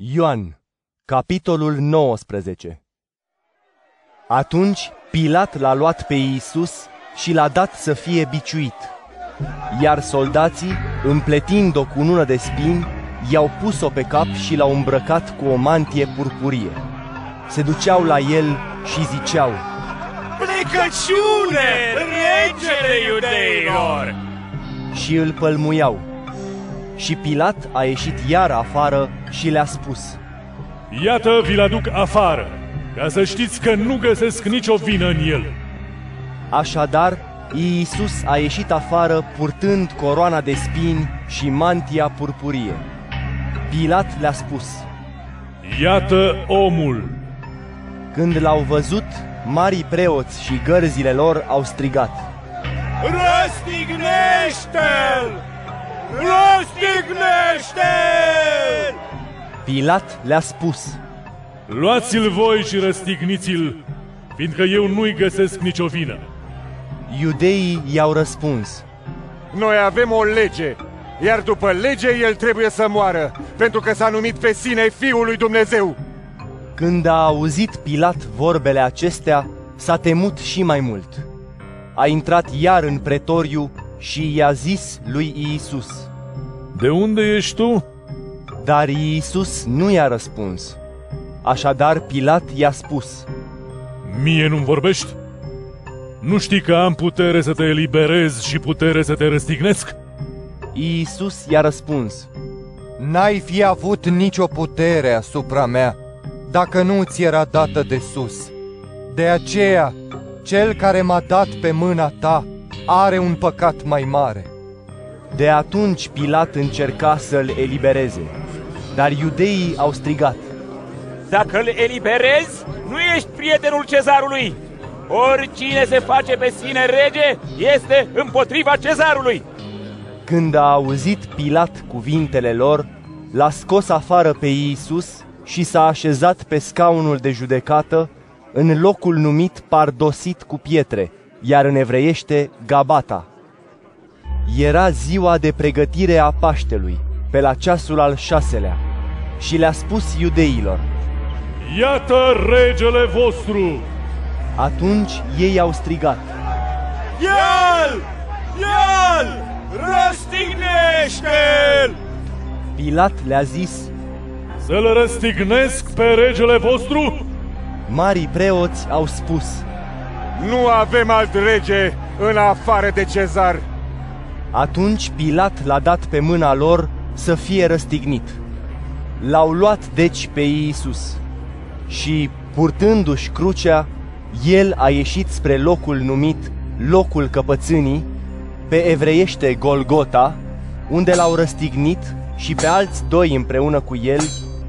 Ioan, capitolul 19 Atunci Pilat l-a luat pe Iisus și l-a dat să fie biciuit. Iar soldații, împletind-o cu ună de spini, i-au pus-o pe cap și l-au îmbrăcat cu o mantie purpurie. Se duceau la el și ziceau, Plecăciune, regele iudeilor! Și îl pălmuiau. Și Pilat a ieșit iar afară și le-a spus, Iată, vi-l aduc afară, ca să știți că nu găsesc nicio vină în el. Așadar, Iisus a ieșit afară purtând coroana de spini și mantia purpurie. Pilat le-a spus, Iată omul! Când l-au văzut, marii preoți și gărzile lor au strigat, Răstignește-l! Răstignește-l! Pilat le-a spus, Luați-l voi și răstigniți-l, fiindcă eu nu-i găsesc nicio vină. Iudeii i-au răspuns, Noi avem o lege, iar după lege el trebuie să moară, pentru că s-a numit pe sine Fiul lui Dumnezeu. Când a auzit Pilat vorbele acestea, s-a temut și mai mult. A intrat iar în pretoriu și i-a zis lui Iisus. De unde ești tu? Dar Iisus nu i-a răspuns. Așadar Pilat i-a spus, Mie nu-mi vorbești? Nu știi că am putere să te eliberez și putere să te răstignesc? Iisus i-a răspuns, N-ai fi avut nicio putere asupra mea, dacă nu ți era dată de sus. De aceea, cel care m-a dat pe mâna ta are un păcat mai mare. De atunci Pilat încerca să-l elibereze, dar iudeii au strigat, Dacă îl eliberezi, nu ești prietenul cezarului! Oricine se face pe sine rege este împotriva cezarului! Când a auzit Pilat cuvintele lor, l-a scos afară pe Iisus și s-a așezat pe scaunul de judecată în locul numit pardosit cu pietre, iar în evreiește Gabata. Era ziua de pregătire a Paștelui, pe la ceasul al șaselea, și le-a spus iudeilor. Iată regele vostru! Atunci ei au strigat, El! El! Răstignește-l! Pilat le-a zis, Să-l răstignesc pe regele vostru? marii preoți au spus, Nu avem alt rege în afară de cezar. Atunci Pilat l-a dat pe mâna lor să fie răstignit. L-au luat deci pe Iisus și, purtându-și crucea, el a ieșit spre locul numit locul căpățânii, pe evreiește Golgota, unde l-au răstignit și pe alți doi împreună cu el,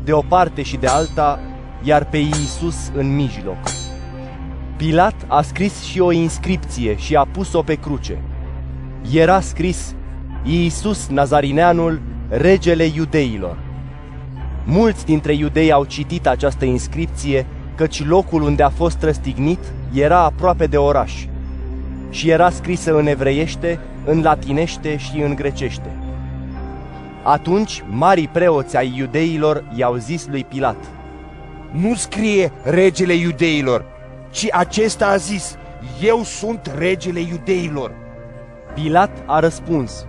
de o parte și de alta, iar pe Iisus în mijloc. Pilat a scris și o inscripție și a pus-o pe cruce. Era scris Iisus Nazarineanul, regele iudeilor. Mulți dintre iudei au citit această inscripție, căci locul unde a fost răstignit era aproape de oraș și era scrisă în evreiește, în latinește și în grecește. Atunci, marii preoți ai iudeilor i-au zis lui Pilat, Nu scrie regele iudeilor, ci acesta a zis, eu sunt regele iudeilor. Pilat a răspuns,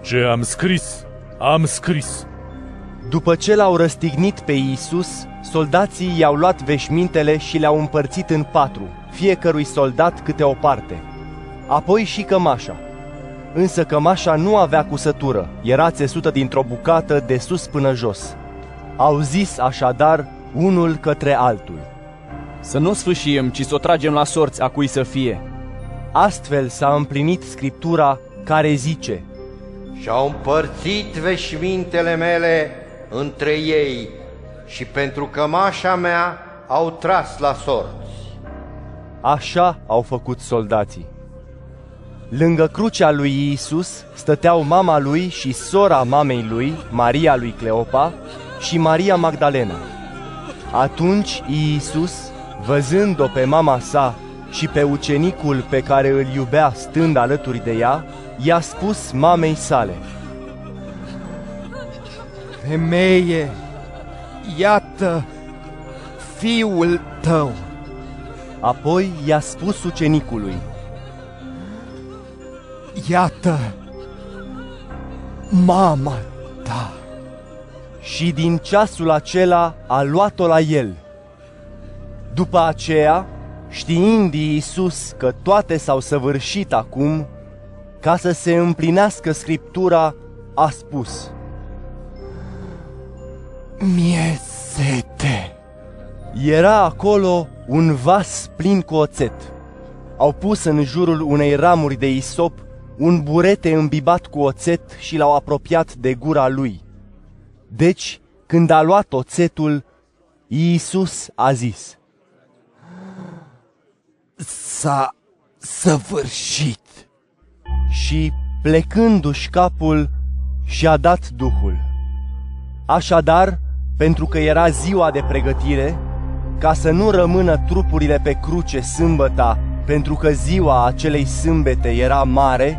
Ce am scris, am scris. După ce l-au răstignit pe Iisus, soldații i-au luat veșmintele și le-au împărțit în patru, fiecărui soldat câte o parte. Apoi și cămașa. Însă cămașa nu avea cusătură, era țesută dintr-o bucată de sus până jos. Au zis așadar unul către altul. Să nu sfâșiem, ci să o tragem la sorți a cui să fie. Astfel s-a împlinit scriptura care zice, Și-au împărțit veșmintele mele între ei și pentru cămașa mea au tras la sorți. Așa au făcut soldații. Lângă crucea lui Iisus stăteau mama lui și sora mamei lui, Maria lui Cleopa, și Maria Magdalena. Atunci Iisus, văzând-o pe mama sa și pe ucenicul pe care îl iubea stând alături de ea, i-a spus mamei sale, Femeie, Iată fiul tău. Apoi i-a spus ucenicului, Iată mama ta. și din ceasul acela a luat-o la el. După aceea, știind Iisus că toate s-au săvârșit acum, ca să se împlinească Scriptura, a spus, Mie sete. Era acolo un vas plin cu oțet. Au pus în jurul unei ramuri de isop un burete îmbibat cu oțet și l-au apropiat de gura lui. Deci, când a luat oțetul, Iisus a zis, S-a săvârșit. și plecându-și capul, și-a dat Duhul. Așadar, pentru că era ziua de pregătire, ca să nu rămână trupurile pe cruce sâmbăta, pentru că ziua acelei sâmbete era mare,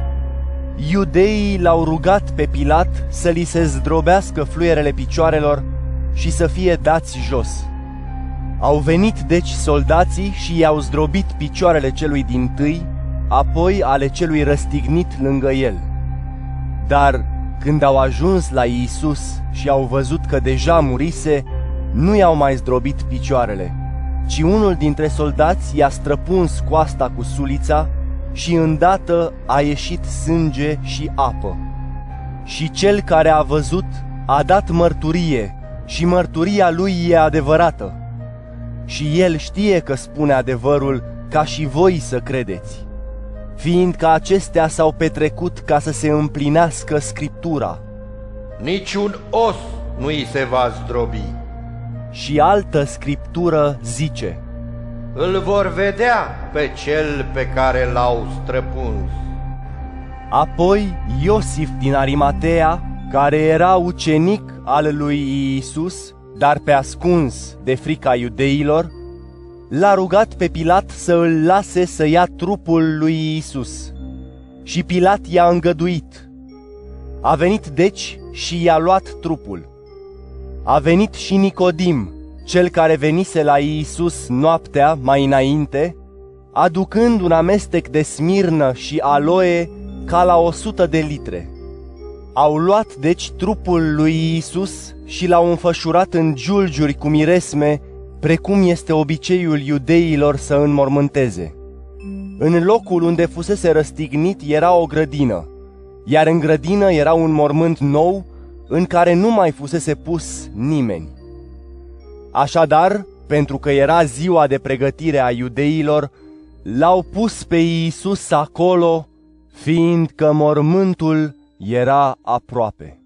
iudeii l-au rugat pe Pilat să li se zdrobească fluierele picioarelor și să fie dați jos. Au venit deci soldații și i-au zdrobit picioarele celui din tâi, apoi ale celui răstignit lângă el. Dar când au ajuns la Iisus și au văzut că deja murise, nu i-au mai zdrobit picioarele, ci unul dintre soldați i-a străpuns coasta cu sulița și îndată a ieșit sânge și apă. Și cel care a văzut a dat mărturie și mărturia lui e adevărată. Și el știe că spune adevărul ca și voi să credeți fiindcă acestea s-au petrecut ca să se împlinească Scriptura. Niciun os nu îi se va zdrobi. Și altă Scriptură zice, Îl vor vedea pe cel pe care l-au străpuns. Apoi Iosif din Arimatea, care era ucenic al lui Iisus, dar pe ascuns de frica iudeilor, l-a rugat pe Pilat să îl lase să ia trupul lui Iisus. Și Pilat i-a îngăduit. A venit deci și i-a luat trupul. A venit și Nicodim, cel care venise la Iisus noaptea mai înainte, aducând un amestec de smirnă și aloe ca la o sută de litre. Au luat deci trupul lui Iisus și l-au înfășurat în giulgiuri cu miresme precum este obiceiul iudeilor să înmormânteze. În locul unde fusese răstignit era o grădină, iar în grădină era un mormânt nou în care nu mai fusese pus nimeni. Așadar, pentru că era ziua de pregătire a iudeilor, l-au pus pe Iisus acolo, fiindcă mormântul era aproape.